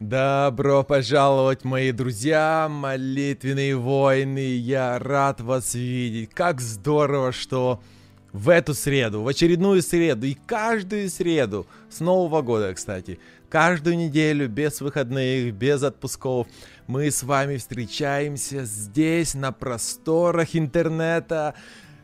Добро пожаловать, мои друзья, молитвенные воины. Я рад вас видеть. Как здорово, что в эту среду, в очередную среду и каждую среду, с Нового года, кстати, каждую неделю, без выходных, без отпусков, мы с вами встречаемся здесь, на просторах интернета,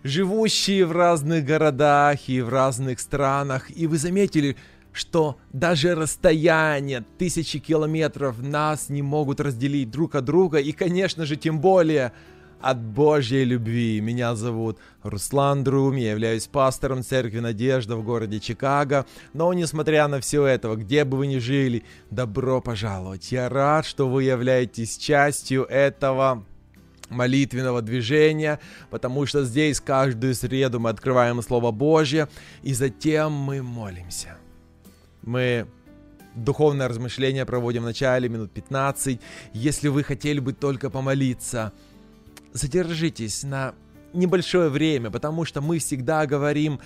живущие в разных городах и в разных странах. И вы заметили, что даже расстояние тысячи километров нас не могут разделить друг от друга, и, конечно же, тем более от Божьей любви. Меня зовут Руслан Друм, я являюсь пастором Церкви Надежда в городе Чикаго. Но, несмотря на все это, где бы вы ни жили, добро пожаловать. Я рад, что вы являетесь частью этого молитвенного движения, потому что здесь каждую среду мы открываем Слово Божье, и затем мы молимся. Мы духовное размышление проводим в начале, минут 15. Если вы хотели бы только помолиться, задержитесь на небольшое время, потому что мы всегда говорим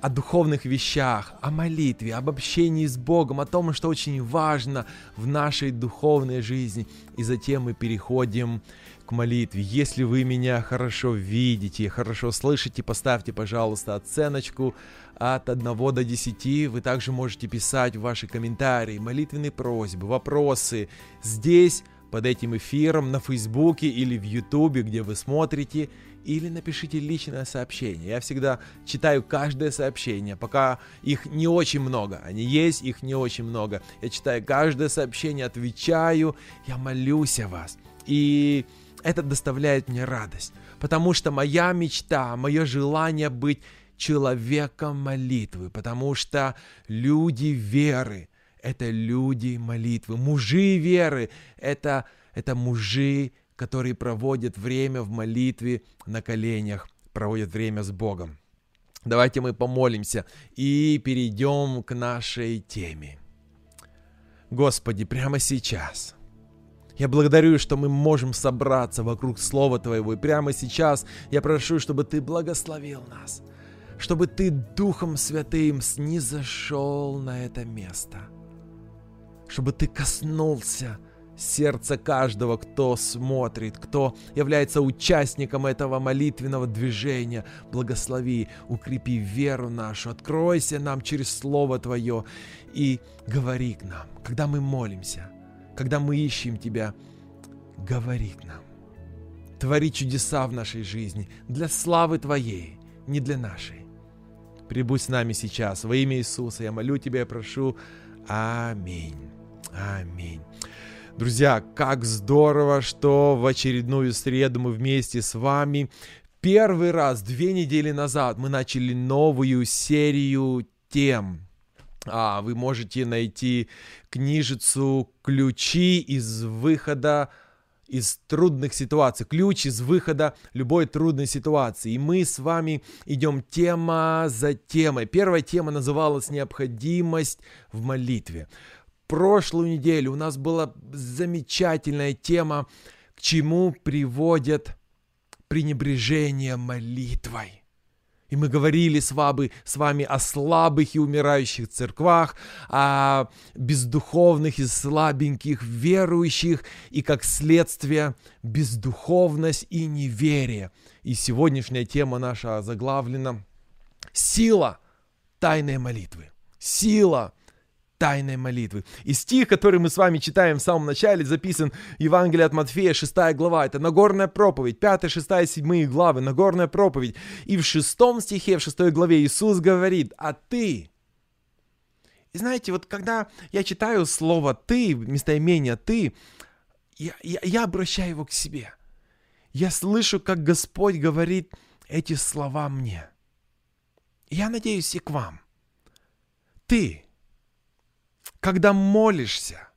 о духовных вещах, о молитве, об общении с Богом, о том, что очень важно в нашей духовной жизни. И затем мы переходим к молитве. Если вы меня хорошо видите, хорошо слышите, поставьте, пожалуйста, оценочку от 1 до 10. Вы также можете писать ваши комментарии, молитвенные просьбы, вопросы здесь, под этим эфиром, на Фейсбуке или в Ютубе, где вы смотрите – или напишите личное сообщение. Я всегда читаю каждое сообщение, пока их не очень много. Они есть, их не очень много. Я читаю каждое сообщение, отвечаю, я молюсь о вас. И это доставляет мне радость, потому что моя мечта, мое желание быть человеком молитвы, потому что люди веры – это люди молитвы, мужи веры – это, это мужи которые проводят время в молитве на коленях, проводят время с Богом. Давайте мы помолимся и перейдем к нашей теме. Господи, прямо сейчас – я благодарю, что мы можем собраться вокруг Слова Твоего. И прямо сейчас я прошу, чтобы Ты благословил нас, чтобы Ты Духом Святым снизошел на это место, чтобы Ты коснулся сердце каждого, кто смотрит, кто является участником этого молитвенного движения. Благослови, укрепи веру нашу, откройся нам через Слово Твое и говори к нам, когда мы молимся, когда мы ищем Тебя, говори к нам. Твори чудеса в нашей жизни для славы Твоей, не для нашей. Прибудь с нами сейчас. Во имя Иисуса я молю Тебя и прошу. Аминь. Аминь. Друзья, как здорово, что в очередную среду мы вместе с вами. Первый раз, две недели назад, мы начали новую серию тем. А, вы можете найти книжицу «Ключи из выхода из трудных ситуаций, ключ из выхода любой трудной ситуации. И мы с вами идем тема за темой. Первая тема называлась «Необходимость в молитве» прошлую неделю у нас была замечательная тема, к чему приводит пренебрежение молитвой. И мы говорили с вами, с вами о слабых и умирающих церквах, о бездуховных и слабеньких верующих, и как следствие бездуховность и неверие. И сегодняшняя тема наша заглавлена «Сила тайной молитвы». Сила тайной молитвы. И стих, который мы с вами читаем в самом начале, записан в Евангелии от Матфея, 6 глава. Это Нагорная проповедь, 5, 6, 7 главы, Нагорная проповедь. И в шестом стихе, в шестой главе Иисус говорит, а ты... И знаете, вот когда я читаю слово «ты», местоимение «ты», я, я, я обращаю его к себе. Я слышу, как Господь говорит эти слова мне. Я надеюсь и к вам. Ты когда молишься,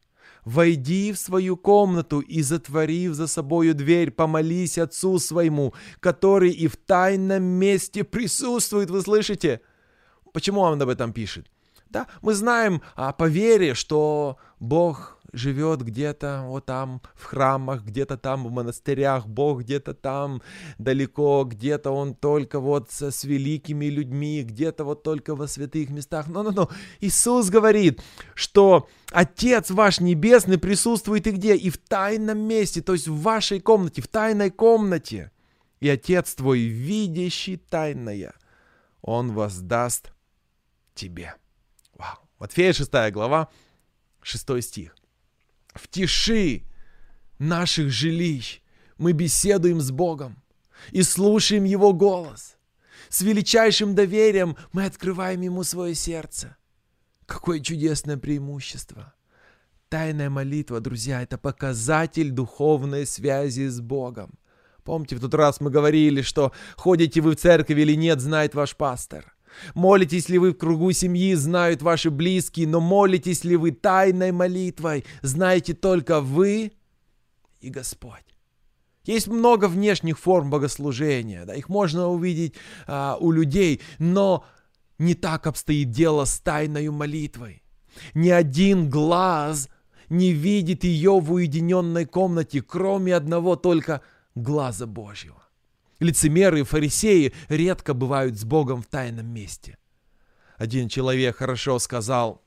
войди в свою комнату и, затворив за собою дверь, помолись Отцу своему, который и в тайном месте присутствует. Вы слышите? Почему он об этом пишет? Да, мы знаем а, по вере, что Бог живет где-то вот там в храмах, где-то там в монастырях, Бог где-то там далеко, где-то Он только вот с, с великими людьми, где-то вот только во святых местах. Но-но-но, Иисус говорит, что Отец ваш Небесный присутствует и где? И в тайном месте, то есть в вашей комнате, в тайной комнате. И Отец твой, видящий тайное, Он воздаст тебе. Вау. Матфея 6 глава, 6 стих. В тиши наших жилищ мы беседуем с Богом и слушаем Его голос. С величайшим доверием мы открываем Ему свое сердце. Какое чудесное преимущество! Тайная молитва, друзья, это показатель духовной связи с Богом. Помните, в тот раз мы говорили, что ходите вы в церковь или нет, знает ваш пастор. Молитесь ли вы в кругу семьи, знают ваши близкие, но молитесь ли вы тайной молитвой, знаете только вы и Господь. Есть много внешних форм богослужения, да, их можно увидеть а, у людей, но не так обстоит дело с тайной молитвой. Ни один глаз не видит ее в уединенной комнате, кроме одного только глаза Божьего. Лицемеры и фарисеи редко бывают с Богом в тайном месте. Один человек хорошо сказал,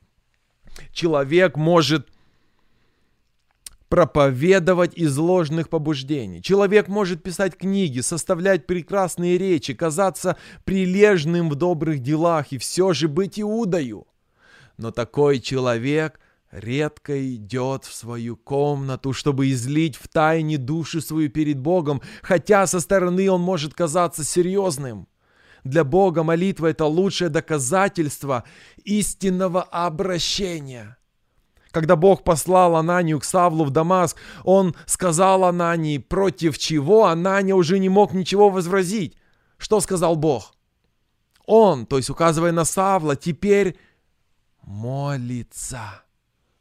человек может проповедовать из ложных побуждений. Человек может писать книги, составлять прекрасные речи, казаться прилежным в добрых делах и все же быть иудою. Но такой человек редко идет в свою комнату, чтобы излить в тайне душу свою перед Богом, хотя со стороны он может казаться серьезным. Для Бога молитва – это лучшее доказательство истинного обращения. Когда Бог послал Ананию к Савлу в Дамаск, он сказал Анании, против чего Анания уже не мог ничего возразить. Что сказал Бог? Он, то есть указывая на Савла, теперь молится.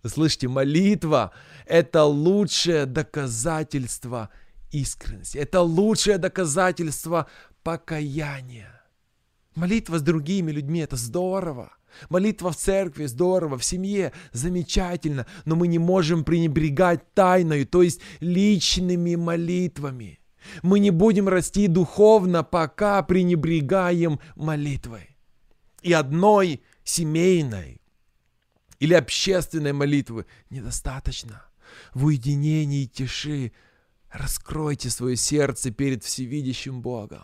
Слышите, молитва – это лучшее доказательство искренности. Это лучшее доказательство покаяния. Молитва с другими людьми – это здорово. Молитва в церкви здорово, в семье замечательно, но мы не можем пренебрегать тайною, то есть личными молитвами. Мы не будем расти духовно, пока пренебрегаем молитвой. И одной семейной, или общественной молитвы недостаточно. В уединении и тиши раскройте свое сердце перед всевидящим Богом.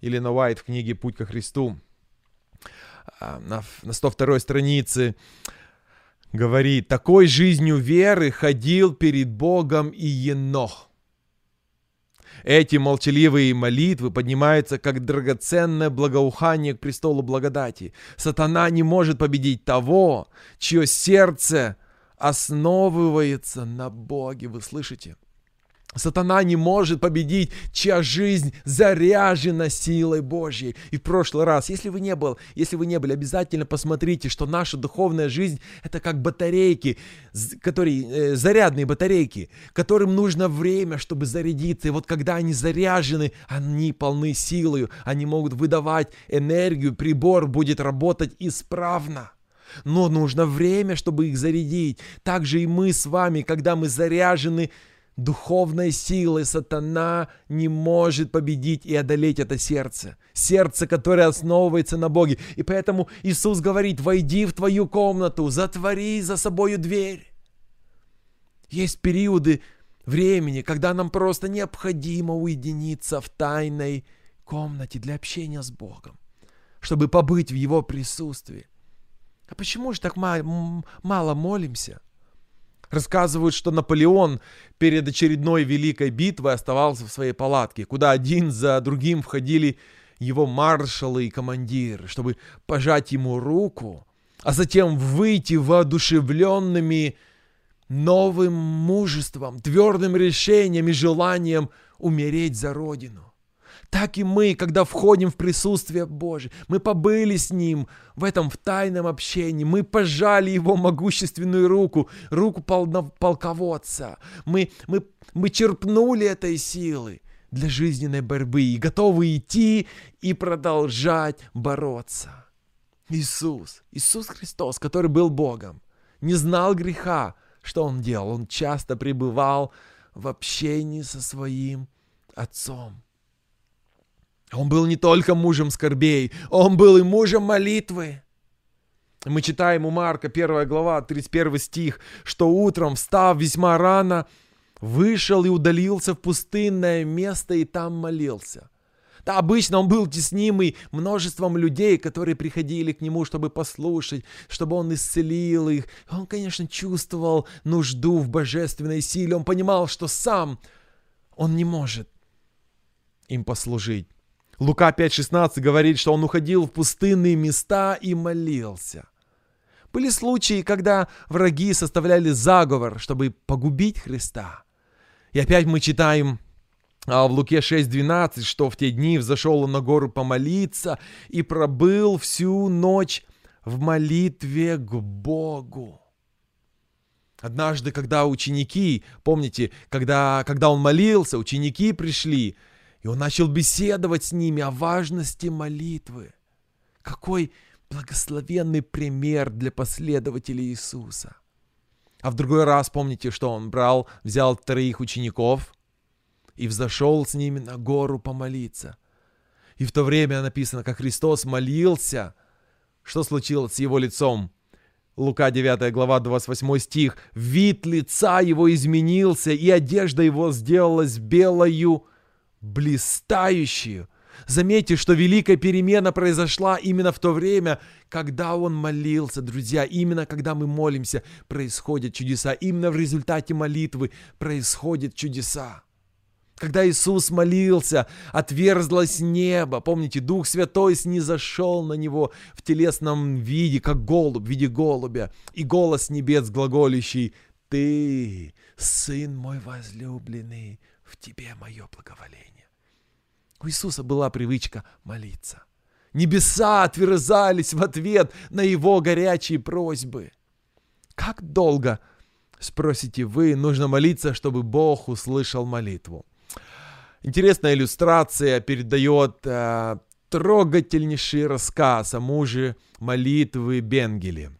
Или Уайт в книге «Путь ко Христу» а, на 102 странице говорит, «Такой жизнью веры ходил перед Богом и Енох». Эти молчаливые молитвы поднимаются как драгоценное благоухание к престолу благодати. Сатана не может победить того, чье сердце основывается на Боге. Вы слышите? Сатана не может победить, чья жизнь заряжена силой Божьей. И в прошлый раз, если вы не был, если вы не были, обязательно посмотрите, что наша духовная жизнь это как батарейки, которые, э, зарядные батарейки, которым нужно время, чтобы зарядиться. И вот когда они заряжены, они полны силой, они могут выдавать энергию, прибор будет работать исправно. Но нужно время, чтобы их зарядить. Также и мы с вами, когда мы заряжены духовной силы сатана не может победить и одолеть это сердце. Сердце, которое основывается на Боге. И поэтому Иисус говорит, войди в твою комнату, затвори за собою дверь. Есть периоды времени, когда нам просто необходимо уединиться в тайной комнате для общения с Богом, чтобы побыть в Его присутствии. А почему же так мало молимся? Рассказывают, что Наполеон перед очередной великой битвой оставался в своей палатке, куда один за другим входили его маршалы и командиры, чтобы пожать ему руку, а затем выйти воодушевленными новым мужеством, твердым решением и желанием умереть за Родину так и мы, когда входим в присутствие Божие, мы побыли с Ним в этом в тайном общении, мы пожали Его могущественную руку, руку пол- полководца, мы, мы, мы черпнули этой силы для жизненной борьбы и готовы идти и продолжать бороться. Иисус, Иисус Христос, который был Богом, не знал греха, что он делал? Он часто пребывал в общении со своим отцом. Он был не только мужем скорбей, он был и мужем молитвы. Мы читаем у Марка 1 глава, 31 стих, что утром, встав весьма рано, вышел и удалился в пустынное место и там молился. Да, обычно он был теснимый множеством людей, которые приходили к нему, чтобы послушать, чтобы он исцелил их. Он, конечно, чувствовал нужду в божественной силе. Он понимал, что сам он не может им послужить. Лука 5.16 говорит, что он уходил в пустынные места и молился. Были случаи, когда враги составляли заговор, чтобы погубить Христа. И опять мы читаем а, в Луке 6.12, что в те дни взошел он на гору помолиться и пробыл всю ночь в молитве к Богу. Однажды, когда ученики, помните, когда, когда он молился, ученики пришли, он начал беседовать с ними о важности молитвы. Какой благословенный пример для последователей Иисуса. А в другой раз, помните, что он брал, взял троих учеников и взошел с ними на гору помолиться. И в то время написано, как Христос молился, что случилось с его лицом. Лука 9 глава 28 стих. «Вид лица его изменился, и одежда его сделалась белою, блистающую. Заметьте, что великая перемена произошла именно в то время, когда он молился, друзья. Именно когда мы молимся, происходят чудеса. Именно в результате молитвы происходят чудеса. Когда Иисус молился, отверзлось небо. Помните, Дух Святой снизошел на него в телесном виде, как голубь в виде голубя. И голос небес глаголющий «Ты, Сын мой возлюбленный, в Тебе мое благоволение». У Иисуса была привычка молиться. Небеса отверзались в ответ на его горячие просьбы. Как долго, спросите вы, нужно молиться, чтобы Бог услышал молитву? Интересная иллюстрация передает э, трогательнейший рассказ о муже молитвы Бенгеле.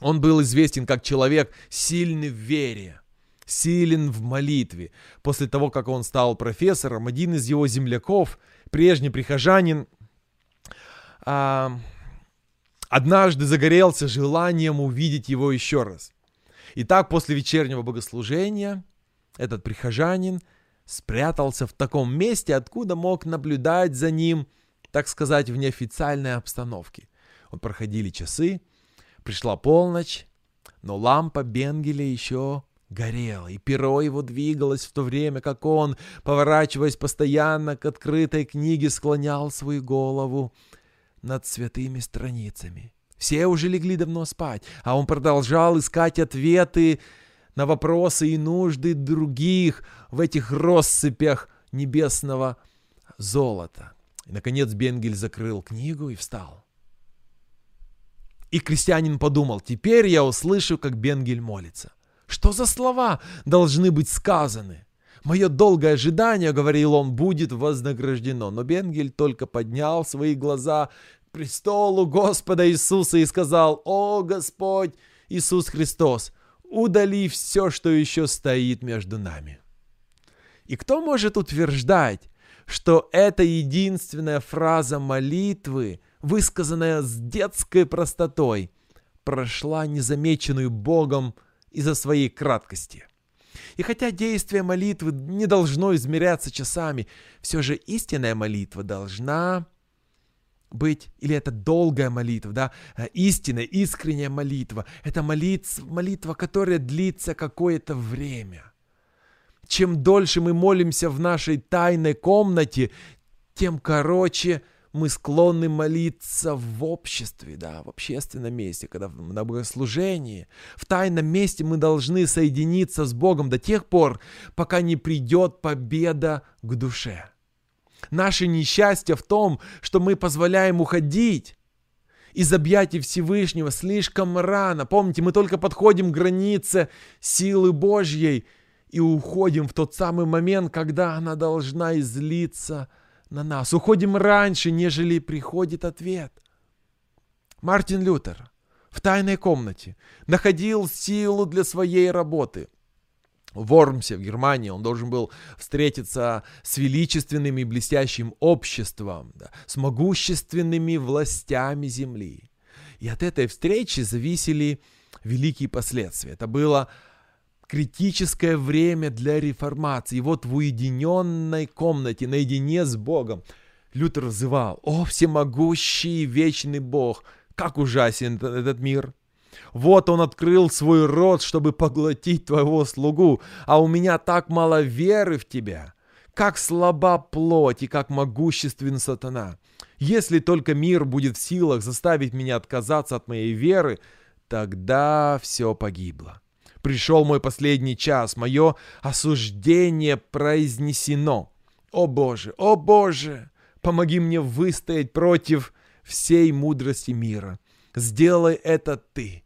Он был известен как человек сильный в вере силен в молитве. После того, как он стал профессором, один из его земляков, прежний прихожанин, а, однажды загорелся желанием увидеть его еще раз. И так после вечернего богослужения этот прихожанин спрятался в таком месте, откуда мог наблюдать за ним, так сказать, в неофициальной обстановке. Вот проходили часы, пришла полночь, но лампа Бенгеля еще горело, и перо его двигалось в то время, как он, поворачиваясь постоянно к открытой книге, склонял свою голову над святыми страницами. Все уже легли давно спать, а он продолжал искать ответы на вопросы и нужды других в этих россыпях небесного золота. И, наконец, Бенгель закрыл книгу и встал. И крестьянин подумал, теперь я услышу, как Бенгель молится. Что за слова должны быть сказаны? Мое долгое ожидание, говорил он, будет вознаграждено. Но Бенгель только поднял свои глаза к престолу Господа Иисуса и сказал, «О Господь Иисус Христос, удали все, что еще стоит между нами». И кто может утверждать, что эта единственная фраза молитвы, высказанная с детской простотой, прошла незамеченную Богом из-за своей краткости. И хотя действие молитвы не должно измеряться часами, все же истинная молитва должна быть, или это долгая молитва, да, э, истинная, искренняя молитва. Это молитва, молитва, которая длится какое-то время. Чем дольше мы молимся в нашей тайной комнате, тем короче – мы склонны молиться в обществе, да, в общественном месте, когда на богослужении. В тайном месте мы должны соединиться с Богом до тех пор, пока не придет победа к душе. Наше несчастье в том, что мы позволяем уходить из объятий Всевышнего слишком рано. Помните, мы только подходим к границе силы Божьей и уходим в тот самый момент, когда она должна излиться – на нас. Уходим раньше, нежели приходит ответ. Мартин Лютер в тайной комнате, находил силу для своей работы. В Вормсе, в Германии, он должен был встретиться с величественным и блестящим обществом, да, с могущественными властями земли. И от этой встречи зависели великие последствия. Это было критическое время для реформации. И вот в уединенной комнате, наедине с Богом, Лютер взывал, «О, всемогущий вечный Бог, как ужасен этот мир!» Вот он открыл свой рот, чтобы поглотить твоего слугу, а у меня так мало веры в тебя. Как слаба плоть и как могуществен сатана. Если только мир будет в силах заставить меня отказаться от моей веры, тогда все погибло. Пришел мой последний час, мое осуждение произнесено. О Боже, о Боже, помоги мне выстоять против всей мудрости мира. Сделай это ты.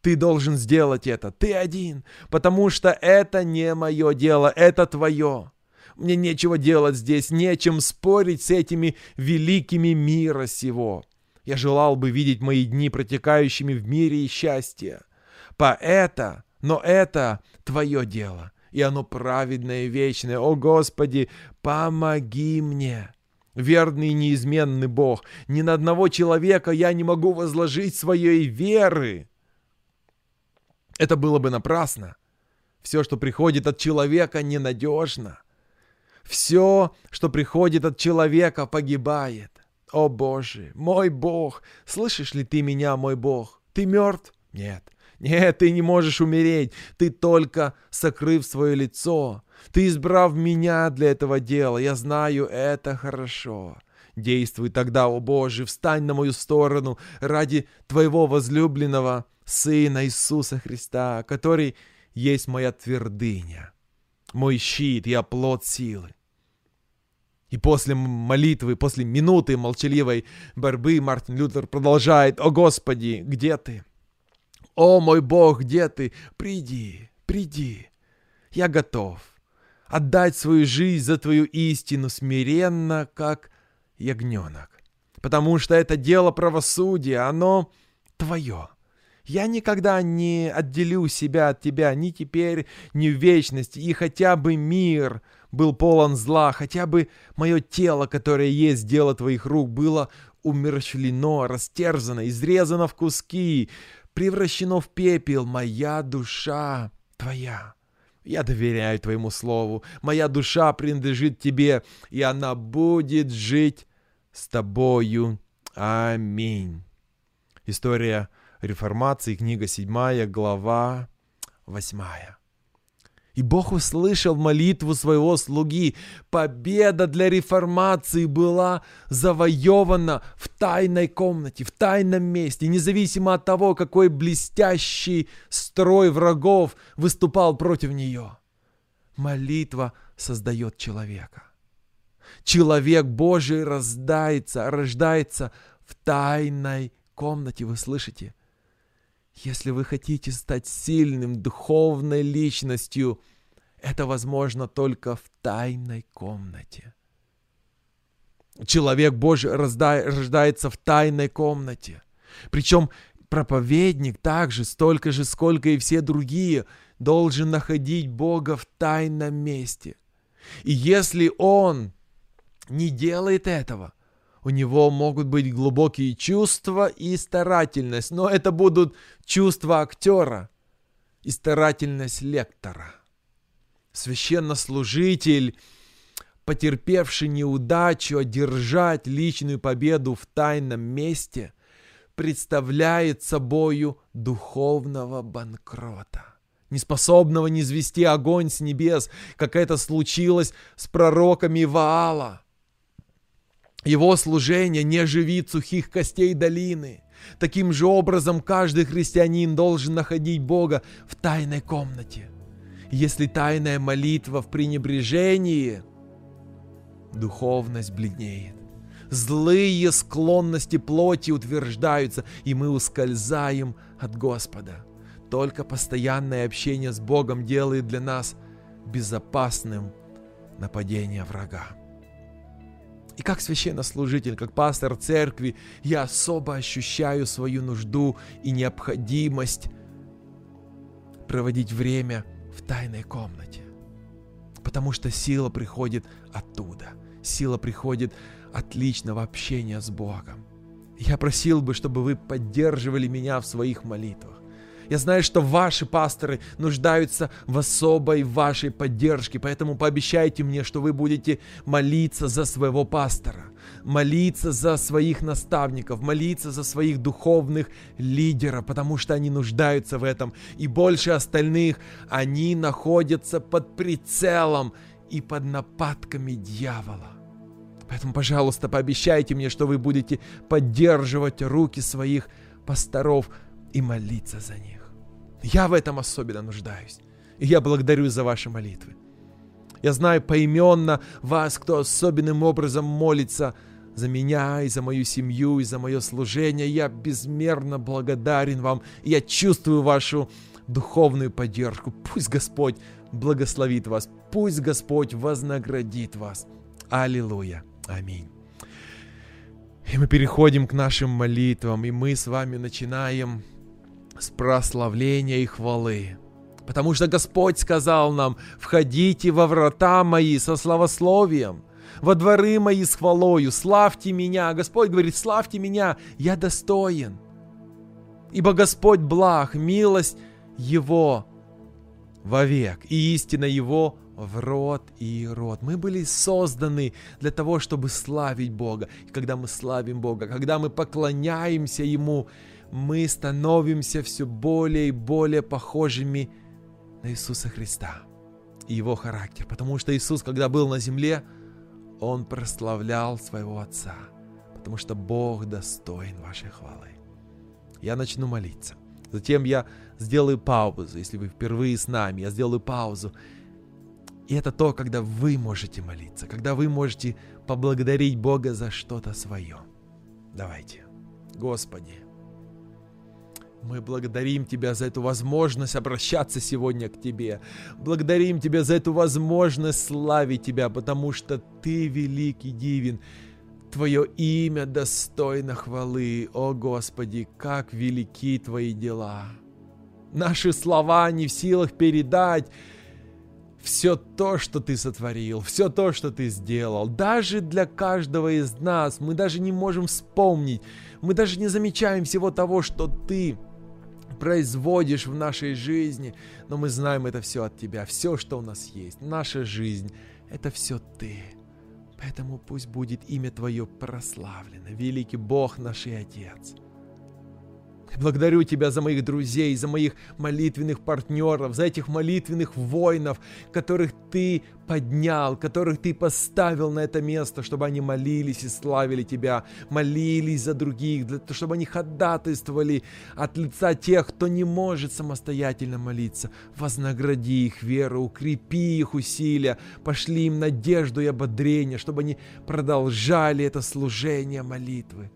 Ты должен сделать это, ты один, потому что это не мое дело, это твое. Мне нечего делать здесь, нечем спорить с этими великими мира сего. Я желал бы видеть мои дни протекающими в мире и счастье. Поэта, но это твое дело, и оно праведное и вечное. О Господи, помоги мне!» Верный и неизменный Бог, ни на одного человека я не могу возложить своей веры. Это было бы напрасно. Все, что приходит от человека, ненадежно. Все, что приходит от человека, погибает. О Боже, мой Бог, слышишь ли ты меня, мой Бог? Ты мертв? Нет. Нет, ты не можешь умереть. Ты только сокрыв свое лицо. Ты избрав меня для этого дела. Я знаю это хорошо. Действуй тогда, о Боже, встань на мою сторону ради Твоего возлюбленного Сына Иисуса Христа, который есть моя твердыня, мой щит и оплот силы. И после молитвы, после минуты молчаливой борьбы Мартин Лютер продолжает «О Господи, где ты? О мой Бог, где ты? Приди, приди. Я готов отдать свою жизнь за Твою истину смиренно, как ягненок. Потому что это дело правосудия, оно Твое. Я никогда не отделю себя от тебя ни теперь, ни в вечности, и хотя бы мир был полон зла, хотя бы мое тело, которое есть дело твоих рук, было умерщвлено, растерзано, изрезано в куски, превращено в пепел, моя душа твоя. Я доверяю твоему слову, моя душа принадлежит тебе, и она будет жить с тобою. Аминь. История реформации, книга 7, глава 8. И Бог услышал молитву своего слуги. Победа для реформации была завоевана в тайной комнате, в тайном месте, независимо от того, какой блестящий строй врагов выступал против нее. Молитва создает человека. Человек Божий рождается, рождается в тайной комнате, вы слышите? Если вы хотите стать сильным духовной личностью, это возможно только в тайной комнате. Человек Божий рождается в тайной комнате. Причем проповедник также, столько же, сколько и все другие, должен находить Бога в тайном месте. И если он не делает этого, у него могут быть глубокие чувства и старательность, но это будут чувства актера и старательность лектора. Священнослужитель, потерпевший неудачу одержать личную победу в тайном месте, представляет собою духовного банкрота неспособного низвести огонь с небес, как это случилось с пророками Ваала. Его служение не оживит сухих костей долины. Таким же образом каждый христианин должен находить Бога в тайной комнате. Если тайная молитва в пренебрежении, духовность бледнеет. Злые склонности плоти утверждаются, и мы ускользаем от Господа. Только постоянное общение с Богом делает для нас безопасным нападение врага. И как священнослужитель, как пастор церкви, я особо ощущаю свою нужду и необходимость проводить время в тайной комнате. Потому что сила приходит оттуда. Сила приходит от личного общения с Богом. Я просил бы, чтобы вы поддерживали меня в своих молитвах. Я знаю, что ваши пасторы нуждаются в особой вашей поддержке, поэтому пообещайте мне, что вы будете молиться за своего пастора, молиться за своих наставников, молиться за своих духовных лидеров, потому что они нуждаются в этом. И больше остальных они находятся под прицелом и под нападками дьявола. Поэтому, пожалуйста, пообещайте мне, что вы будете поддерживать руки своих пасторов и молиться за них. Я в этом особенно нуждаюсь. И я благодарю за ваши молитвы. Я знаю поименно вас, кто особенным образом молится за меня и за мою семью и за мое служение. Я безмерно благодарен вам. И я чувствую вашу духовную поддержку. Пусть Господь благословит вас. Пусть Господь вознаградит вас. Аллилуйя. Аминь. И мы переходим к нашим молитвам, и мы с вами начинаем с прославления и хвалы. Потому что Господь сказал нам, входите во врата мои со славословием, во дворы мои с хвалою, славьте меня. Господь говорит, славьте меня, я достоин. Ибо Господь благ, милость Его вовек, и истина Его в род и род. Мы были созданы для того, чтобы славить Бога. И когда мы славим Бога, когда мы поклоняемся Ему, мы становимся все более и более похожими на Иисуса Христа и Его характер. Потому что Иисус, когда был на земле, Он прославлял своего Отца. Потому что Бог достоин вашей хвалы. Я начну молиться. Затем я сделаю паузу. Если вы впервые с нами, я сделаю паузу. И это то, когда вы можете молиться, когда вы можете поблагодарить Бога за что-то свое. Давайте. Господи, мы благодарим Тебя за эту возможность обращаться сегодня к Тебе. Благодарим Тебя за эту возможность славить Тебя, потому что Ты велик и дивен. Твое имя достойно хвалы. О Господи, как велики Твои дела. Наши слова не в силах передать все то, что ты сотворил, все то, что ты сделал. Даже для каждого из нас мы даже не можем вспомнить, мы даже не замечаем всего того, что ты производишь в нашей жизни, но мы знаем это все от Тебя, все, что у нас есть, наша жизнь, это все Ты. Поэтому пусть будет имя Твое прославлено, великий Бог наш и Отец – Благодарю Тебя за моих друзей, за моих молитвенных партнеров, за этих молитвенных воинов, которых Ты поднял, которых Ты поставил на это место, чтобы они молились и славили Тебя, молились за других, для чтобы они ходатайствовали от лица тех, кто не может самостоятельно молиться. Вознагради их веру, укрепи их усилия, пошли им надежду и ободрение, чтобы они продолжали это служение молитвы.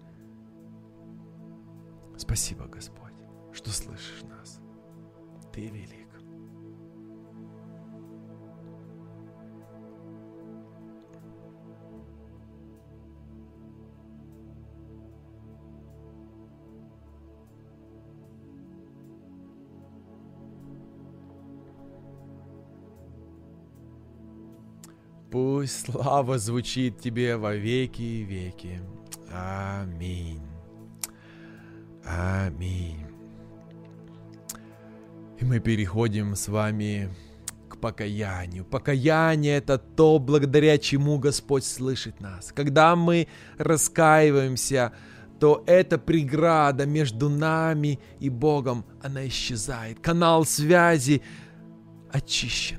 Спасибо, Господь, что слышишь нас. Ты велик. Пусть слава звучит тебе во веки и веки. Аминь. Аминь. И мы переходим с вами к покаянию. Покаяние это то, благодаря чему Господь слышит нас. Когда мы раскаиваемся, то эта преграда между нами и Богом, она исчезает. Канал связи очищен.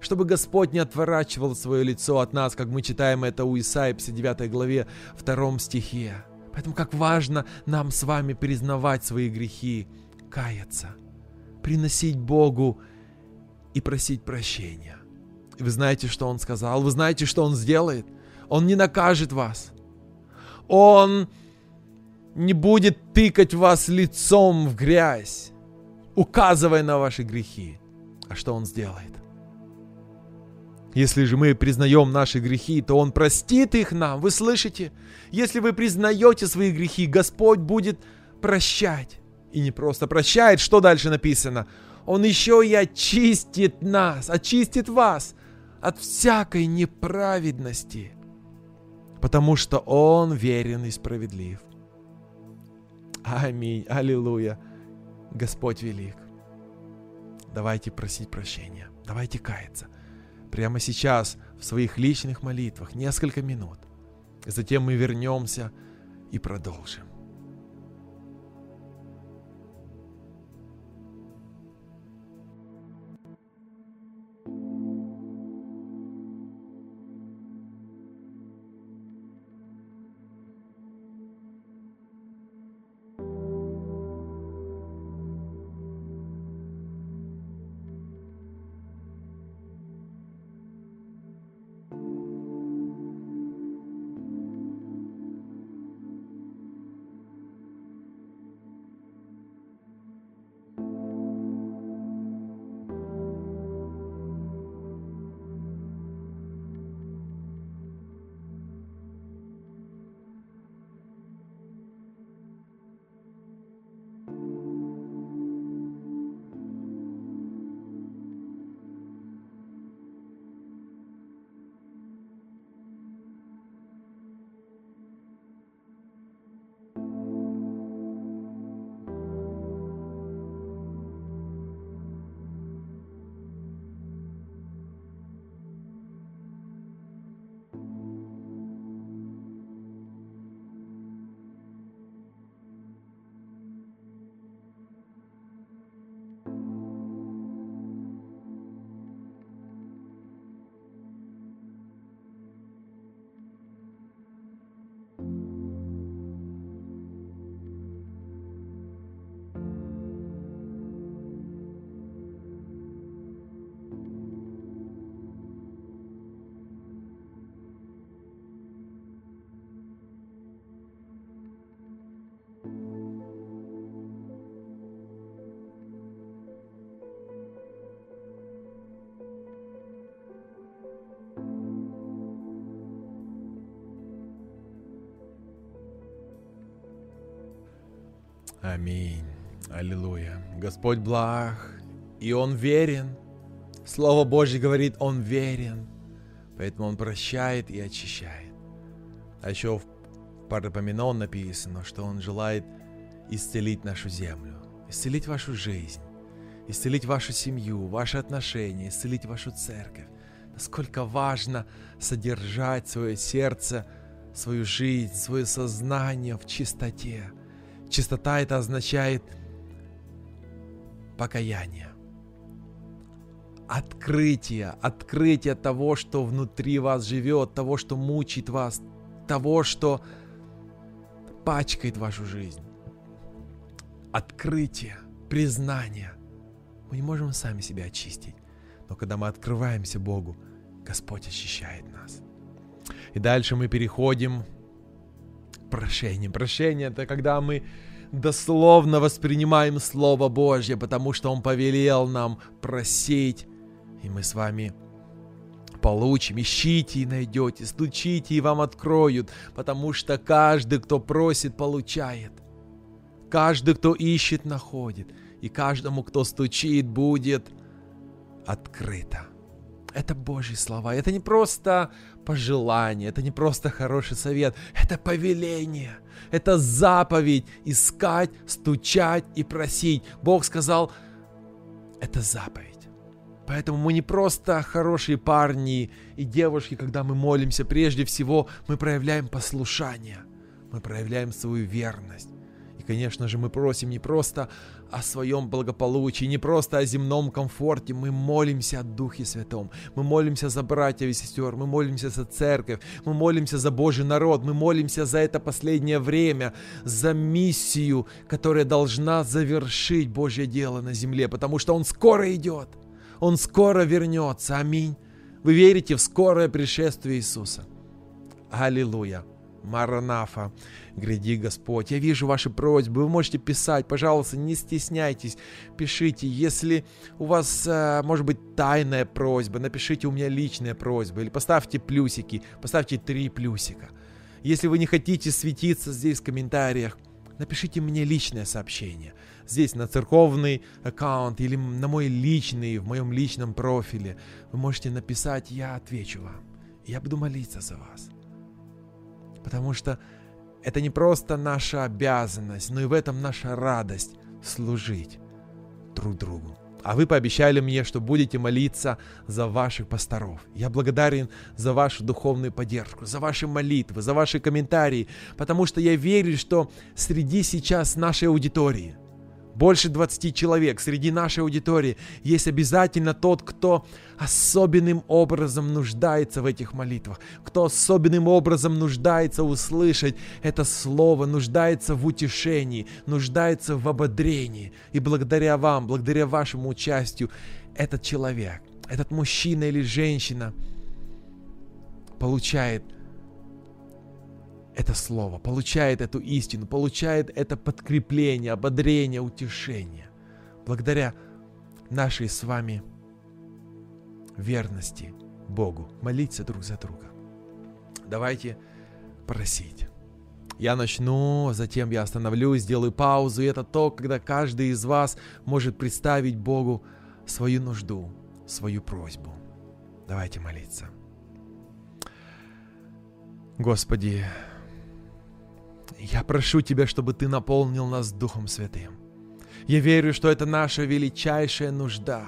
Чтобы Господь не отворачивал свое лицо от нас, как мы читаем это у Исаии 59 главе 2 стихе. Поэтому как важно нам с вами признавать свои грехи, каяться, приносить Богу и просить прощения. И вы знаете, что Он сказал? Вы знаете, что Он сделает? Он не накажет вас. Он не будет тыкать вас лицом в грязь, указывая на ваши грехи. А что Он сделает? Если же мы признаем наши грехи, то Он простит их нам. Вы слышите? Если вы признаете свои грехи, Господь будет прощать. И не просто прощает, что дальше написано? Он еще и очистит нас, очистит вас от всякой неправедности, потому что Он верен и справедлив. Аминь, аллилуйя. Господь велик. Давайте просить прощения, давайте каяться. Прямо сейчас в своих личных молитвах несколько минут. Затем мы вернемся и продолжим. Аминь. Аллилуйя. Господь благ, и Он верен. Слово Божье говорит, Он верен. Поэтому Он прощает и очищает. А еще в Парапоменон написано, что Он желает исцелить нашу землю, исцелить вашу жизнь, исцелить вашу семью, ваши отношения, исцелить вашу церковь. Насколько важно содержать свое сердце, свою жизнь, свое сознание в чистоте – Чистота это означает покаяние. Открытие, открытие того, что внутри вас живет, того, что мучит вас, того, что пачкает вашу жизнь. Открытие, признание. Мы не можем сами себя очистить, но когда мы открываемся Богу, Господь очищает нас. И дальше мы переходим прощением. Прощение это когда мы дословно воспринимаем Слово Божье, потому что Он повелел нам просить, и мы с вами получим. Ищите и найдете, стучите и вам откроют, потому что каждый, кто просит, получает. Каждый, кто ищет, находит. И каждому, кто стучит, будет открыто. Это Божьи слова. Это не просто пожелание, это не просто хороший совет, это повеление, это заповедь искать, стучать и просить. Бог сказал, это заповедь. Поэтому мы не просто хорошие парни и девушки, когда мы молимся, прежде всего мы проявляем послушание, мы проявляем свою верность. Конечно же, мы просим не просто о своем благополучии, не просто о земном комфорте. Мы молимся о Духе Святом. Мы молимся за братьев и сестер. Мы молимся за церковь. Мы молимся за Божий народ. Мы молимся за это последнее время, за миссию, которая должна завершить Божье дело на земле, потому что Он скоро идет. Он скоро вернется. Аминь. Вы верите в скорое пришествие Иисуса? Аллилуйя. Маранафа, гряди Господь. Я вижу ваши просьбы, вы можете писать, пожалуйста, не стесняйтесь, пишите. Если у вас, э, может быть, тайная просьба, напишите у меня личная просьба, или поставьте плюсики, поставьте три плюсика. Если вы не хотите светиться здесь в комментариях, напишите мне личное сообщение. Здесь на церковный аккаунт или на мой личный, в моем личном профиле. Вы можете написать, я отвечу вам. Я буду молиться за вас. Потому что это не просто наша обязанность, но и в этом наша радость служить друг другу. А вы пообещали мне, что будете молиться за ваших пасторов. Я благодарен за вашу духовную поддержку, за ваши молитвы, за ваши комментарии, потому что я верю, что среди сейчас нашей аудитории – больше 20 человек среди нашей аудитории, есть обязательно тот, кто особенным образом нуждается в этих молитвах, кто особенным образом нуждается услышать это слово, нуждается в утешении, нуждается в ободрении. И благодаря вам, благодаря вашему участию, этот человек, этот мужчина или женщина получает – это слово, получает эту истину, получает это подкрепление, ободрение, утешение. Благодаря нашей с вами верности Богу. Молиться друг за друга. Давайте просить. Я начну, а затем я остановлюсь, сделаю паузу. И это то, когда каждый из вас может представить Богу свою нужду, свою просьбу. Давайте молиться. Господи, я прошу Тебя, чтобы Ты наполнил нас Духом Святым. Я верю, что это наша величайшая нужда.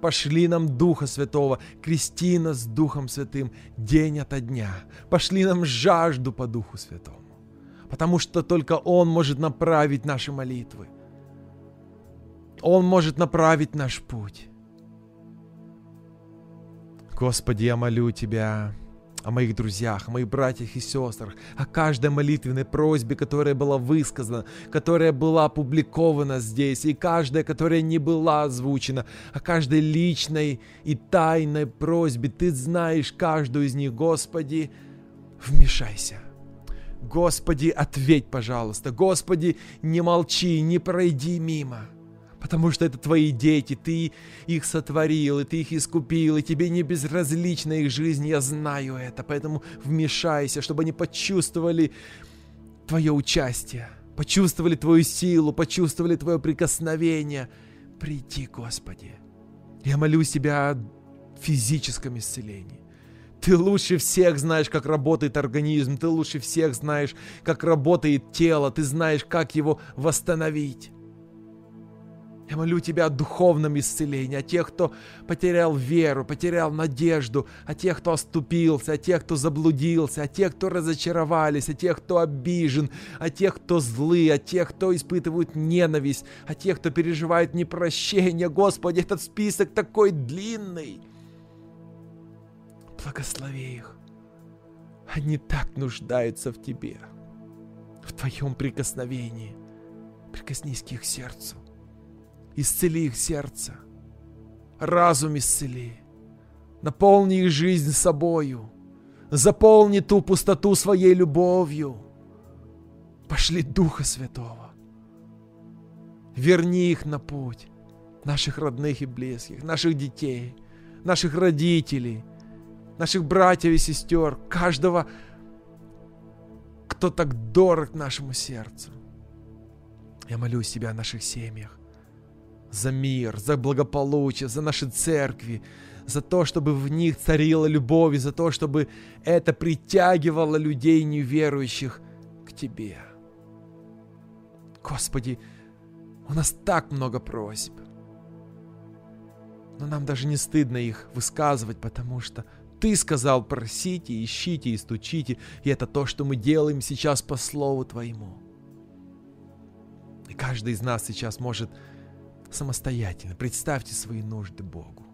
Пошли нам Духа Святого, крести нас Духом Святым день ото дня. Пошли нам жажду по Духу Святому. Потому что только Он может направить наши молитвы. Он может направить наш путь. Господи, я молю Тебя, о моих друзьях, о моих братьях и сестрах, о каждой молитвенной просьбе, которая была высказана, которая была опубликована здесь, и каждая, которая не была озвучена, о каждой личной и тайной просьбе. Ты знаешь каждую из них, Господи, вмешайся. Господи, ответь, пожалуйста. Господи, не молчи, не пройди мимо потому что это твои дети, ты их сотворил, и ты их искупил, и тебе не безразлична их жизнь, я знаю это, поэтому вмешайся, чтобы они почувствовали твое участие, почувствовали твою силу, почувствовали твое прикосновение. Приди, Господи. Я молюсь Тебя о физическом исцелении. Ты лучше всех знаешь, как работает организм, ты лучше всех знаешь, как работает тело, ты знаешь, как его восстановить. Я молю Тебя о духовном исцелении, о тех, кто потерял веру, потерял надежду, о тех, кто оступился, о тех, кто заблудился, о тех, кто разочаровались, о тех, кто обижен, о тех, кто злы, о тех, кто испытывает ненависть, о тех, кто переживает непрощение. Господи, этот список такой длинный. Благослови их. Они так нуждаются в Тебе, в Твоем прикосновении. Прикоснись к их сердцу исцели их сердце, разум исцели, наполни их жизнь собою, заполни ту пустоту своей любовью, пошли Духа Святого, верни их на путь, наших родных и близких, наших детей, наших родителей, наших братьев и сестер, каждого, кто так дорог нашему сердцу. Я молюсь Тебя о наших семьях за мир, за благополучие, за наши церкви, за то, чтобы в них царила любовь, и за то, чтобы это притягивало людей неверующих к Тебе. Господи, у нас так много просьб. Но нам даже не стыдно их высказывать, потому что Ты сказал просите, ищите и стучите, и это то, что мы делаем сейчас по Слову Твоему. И каждый из нас сейчас может самостоятельно. Представьте свои нужды Богу.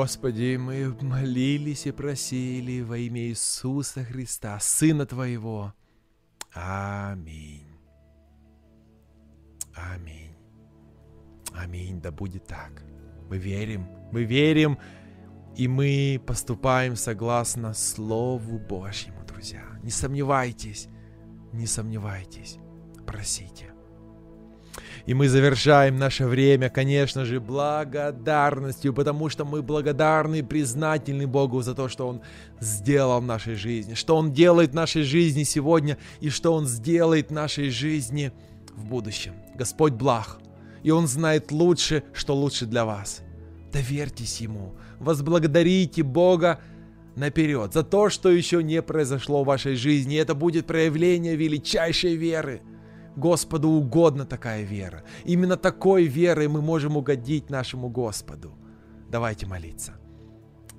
Господи, мы молились и просили во имя Иисуса Христа, Сына Твоего. Аминь. Аминь. Аминь. Да будет так. Мы верим, мы верим, и мы поступаем согласно Слову Божьему, друзья. Не сомневайтесь, не сомневайтесь, просите. И мы завершаем наше время, конечно же, благодарностью, потому что мы благодарны и признательны Богу за то, что Он сделал в нашей жизни, что Он делает в нашей жизни сегодня и что Он сделает в нашей жизни в будущем. Господь благ, и Он знает лучше, что лучше для вас. Доверьтесь Ему, возблагодарите Бога наперед за то, что еще не произошло в вашей жизни. И это будет проявление величайшей веры – Господу угодна такая вера. Именно такой верой мы можем угодить нашему Господу. Давайте молиться.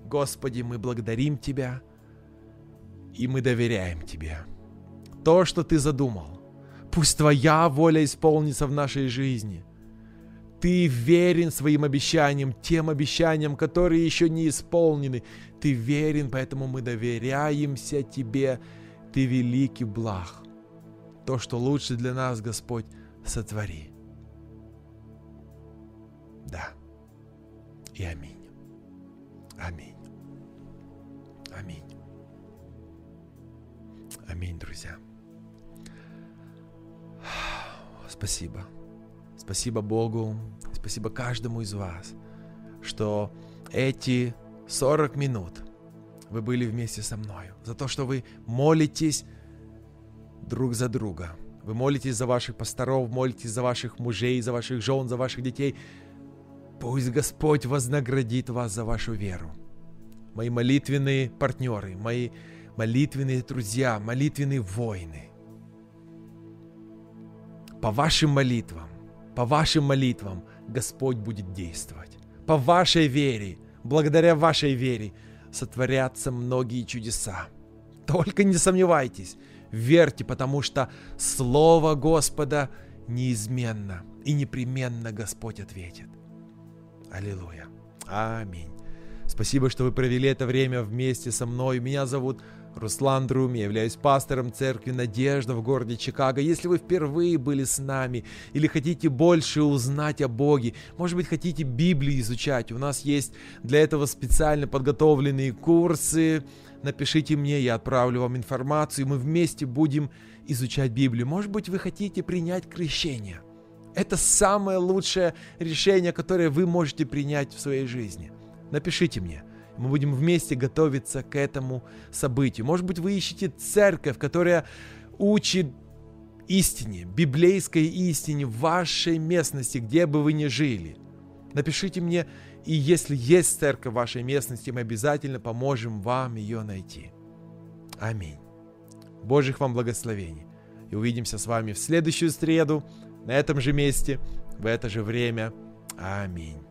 Господи, мы благодарим Тебя, и мы доверяем Тебе. То, что Ты задумал, пусть Твоя воля исполнится в нашей жизни. Ты верен своим обещаниям, тем обещаниям, которые еще не исполнены. Ты верен, поэтому мы доверяемся Тебе. Ты великий благ то, что лучше для нас, Господь, сотвори. Да. И аминь. Аминь. Аминь. Аминь, друзья. Спасибо. Спасибо Богу, спасибо каждому из вас, что эти 40 минут вы были вместе со мной, за то, что вы молитесь друг за друга. Вы молитесь за ваших пасторов, молитесь за ваших мужей, за ваших жен, за ваших детей. Пусть Господь вознаградит вас за вашу веру. Мои молитвенные партнеры, мои молитвенные друзья, молитвенные воины. По вашим молитвам, по вашим молитвам Господь будет действовать. По вашей вере, благодаря вашей вере, сотворятся многие чудеса. Только не сомневайтесь, верьте, потому что Слово Господа неизменно и непременно Господь ответит. Аллилуйя. Аминь. Спасибо, что вы провели это время вместе со мной. Меня зовут Руслан Друм, я являюсь пастором церкви «Надежда» в городе Чикаго. Если вы впервые были с нами или хотите больше узнать о Боге, может быть, хотите Библию изучать, у нас есть для этого специально подготовленные курсы, напишите мне, я отправлю вам информацию, мы вместе будем изучать Библию. Может быть, вы хотите принять крещение. Это самое лучшее решение, которое вы можете принять в своей жизни. Напишите мне. Мы будем вместе готовиться к этому событию. Может быть, вы ищете церковь, которая учит истине, библейской истине в вашей местности, где бы вы ни жили. Напишите мне и если есть церковь в вашей местности, мы обязательно поможем вам ее найти. Аминь. Божьих вам благословений. И увидимся с вами в следующую среду, на этом же месте, в это же время. Аминь.